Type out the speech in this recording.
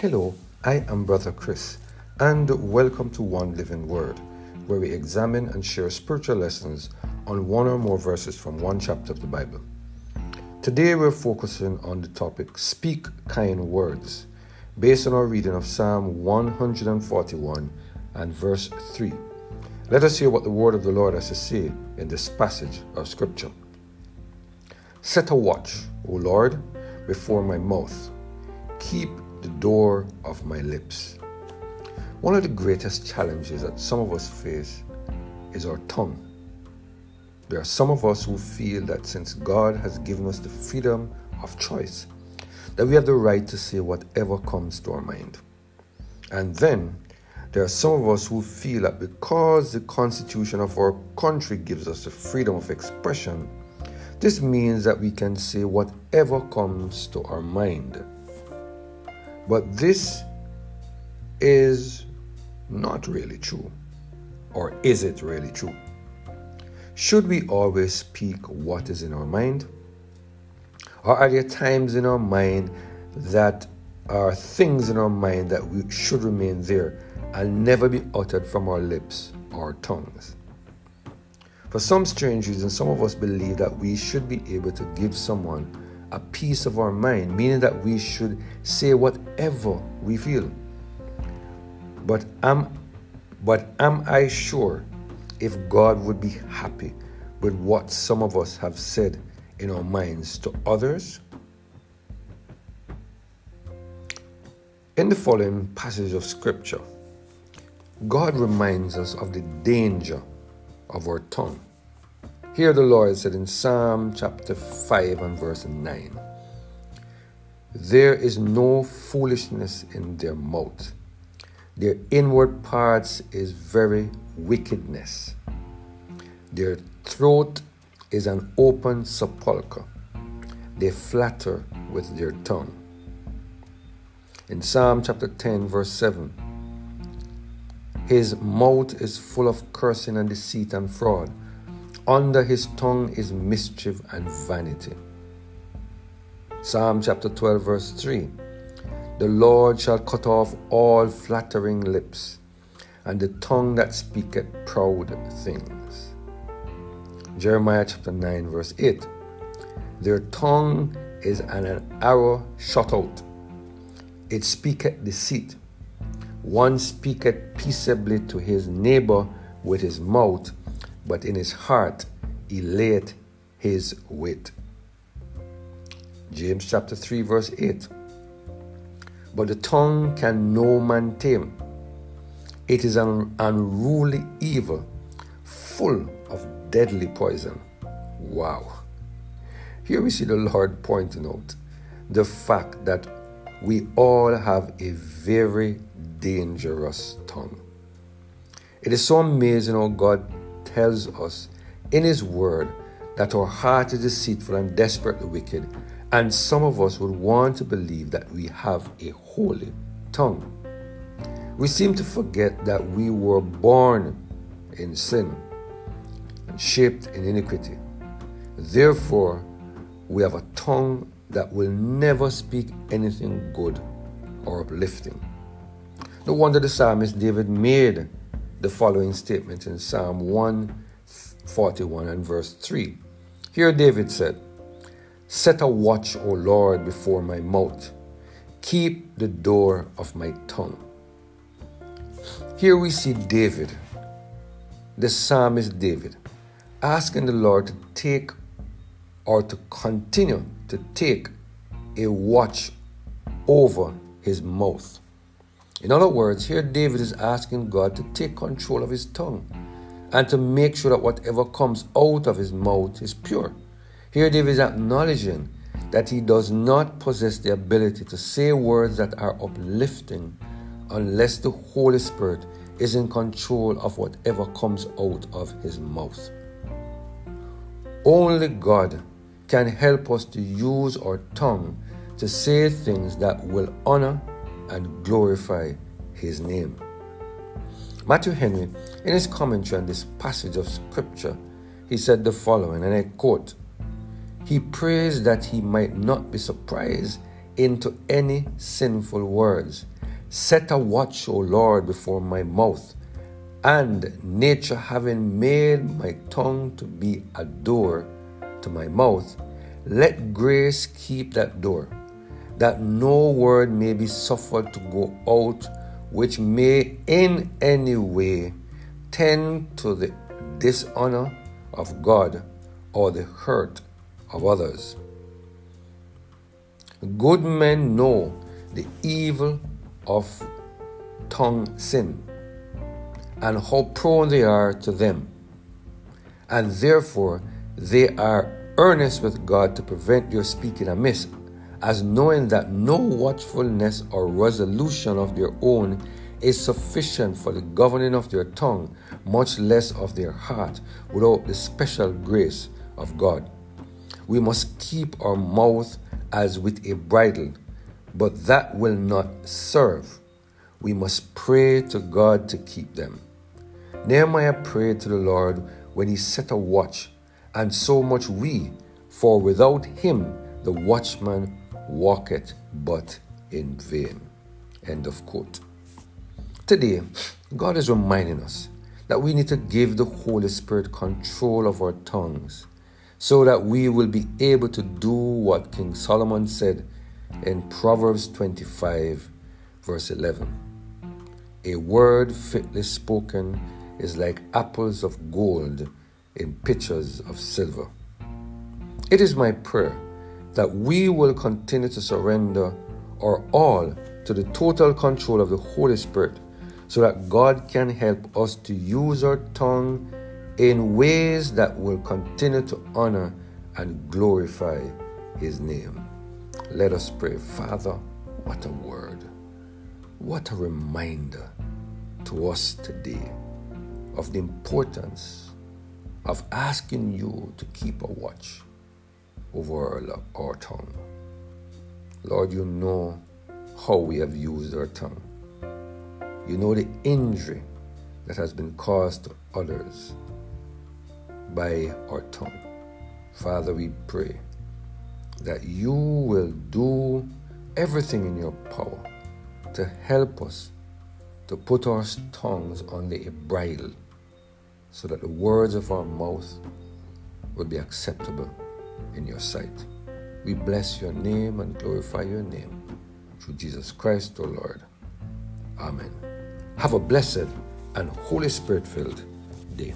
Hello, I am Brother Chris, and welcome to One Living Word, where we examine and share spiritual lessons on one or more verses from one chapter of the Bible. Today we're focusing on the topic Speak Kind Words, based on our reading of Psalm 141 and verse 3. Let us hear what the word of the Lord has to say in this passage of Scripture. Set a watch, O Lord, before my mouth. Keep the door of my lips. One of the greatest challenges that some of us face is our tongue. There are some of us who feel that since God has given us the freedom of choice, that we have the right to say whatever comes to our mind. And then there are some of us who feel that because the constitution of our country gives us the freedom of expression, this means that we can say whatever comes to our mind. But this is not really true. Or is it really true? Should we always speak what is in our mind? Or are there times in our mind that are things in our mind that we should remain there and never be uttered from our lips or tongues? For some strange reason, some of us believe that we should be able to give someone a piece of our mind, meaning that we should say whatever we feel. But am, but am I sure if God would be happy with what some of us have said in our minds to others? In the following passage of Scripture, God reminds us of the danger of our tongue. Here the Lord said in Psalm chapter 5 and verse 9 There is no foolishness in their mouth, their inward parts is very wickedness. Their throat is an open sepulchre. They flatter with their tongue. In Psalm chapter 10, verse 7, his mouth is full of cursing and deceit and fraud. Under his tongue is mischief and vanity. Psalm chapter 12, verse 3 The Lord shall cut off all flattering lips, and the tongue that speaketh proud things. Jeremiah chapter 9, verse 8 Their tongue is an arrow shot out, it speaketh deceit. One speaketh peaceably to his neighbor with his mouth, but in his heart he layeth his wit. James chapter 3, verse 8. But the tongue can no man tame. It is an unruly evil, full of deadly poison. Wow. Here we see the Lord pointing out the fact that we all have a very dangerous tongue. It is so amazing how God tells us in His Word that our heart is deceitful and desperately wicked, and some of us would want to believe that we have a holy tongue. We seem to forget that we were born in sin and shaped in iniquity. Therefore, we have a tongue that will never speak anything good or uplifting. No wonder the psalmist David made the following statement in Psalm 141 and verse 3. Here David said, Set a watch, O Lord, before my mouth, keep the door of my tongue. Here we see David, the psalmist David, asking the Lord to take or to continue to take a watch over his mouth. In other words, here David is asking God to take control of his tongue and to make sure that whatever comes out of his mouth is pure. Here David is acknowledging that he does not possess the ability to say words that are uplifting unless the Holy Spirit is in control of whatever comes out of his mouth. Only God can help us to use our tongue to say things that will honor and glorify his name. Matthew Henry, in his commentary on this passage of scripture, he said the following, and I quote He prays that he might not be surprised into any sinful words. Set a watch, O Lord, before my mouth, and nature having made my tongue to be a door to my mouth, let grace keep that door, that no word may be suffered to go out which may in any way tend to the dishonor of God or the hurt of others. Good men know the evil of tongue sin and how prone they are to them, and therefore they are earnest with God to prevent your speaking amiss, as knowing that no watchfulness or resolution of their own is sufficient for the governing of their tongue, much less of their heart, without the special grace of God. We must keep our mouth as with a bridle, but that will not serve. We must pray to God to keep them. Nehemiah prayed to the Lord when he set a watch, and so much we, for without him the watchman walketh but in vain. End of quote. Today, God is reminding us that we need to give the Holy Spirit control of our tongues so that we will be able to do what King Solomon said in Proverbs 25, verse 11. A word fitly spoken is like apples of gold in pitchers of silver. It is my prayer that we will continue to surrender our all to the total control of the Holy Spirit so that God can help us to use our tongue in ways that will continue to honor and glorify His name. Let us pray. Father, what a word. What a reminder to us today of the importance of asking you to keep a watch over our, our tongue. Lord, you know how we have used our tongue. You know the injury that has been caused to others by our tongue. Father, we pray that you will do everything in your power to help us to put our tongues on the bridle so that the words of our mouth will be acceptable in your sight. We bless your name and glorify your name through Jesus Christ, O Lord. Amen. Have a blessed and Holy Spirit filled day.